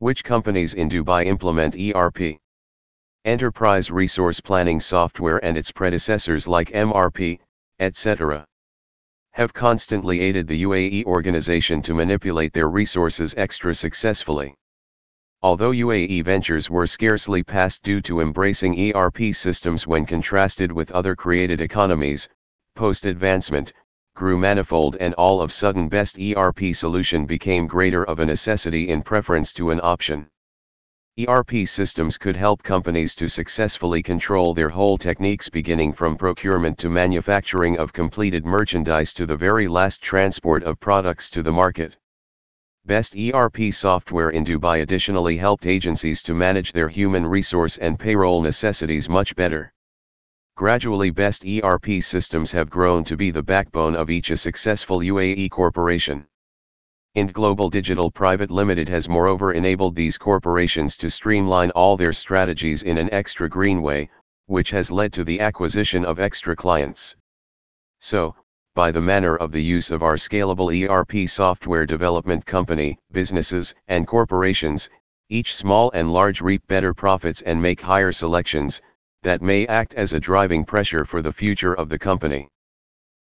Which companies in Dubai implement ERP? Enterprise Resource Planning software and its predecessors like MRP, etc. have constantly aided the UAE organization to manipulate their resources extra successfully. Although UAE ventures were scarcely passed due to embracing ERP systems when contrasted with other created economies, post-advancement, grew manifold and all of sudden best ERP solution became greater of a necessity in preference to an option. ERP systems could help companies to successfully control their whole techniques beginning from procurement to manufacturing of completed merchandise to the very last transport of products to the market. Best ERP software in Dubai additionally helped agencies to manage their human resource and payroll necessities much better. Gradually best ERP systems have grown to be the backbone of each a successful UAE corporation. Indglobal Digital Private Limited has moreover enabled these corporations to streamline all their strategies in an extra green way, which has led to the acquisition of extra clients. So, by the manner of the use of our scalable ERP software development company, businesses and corporations, each small and large reap better profits and make higher selections, that may act as a driving pressure for the future of the company.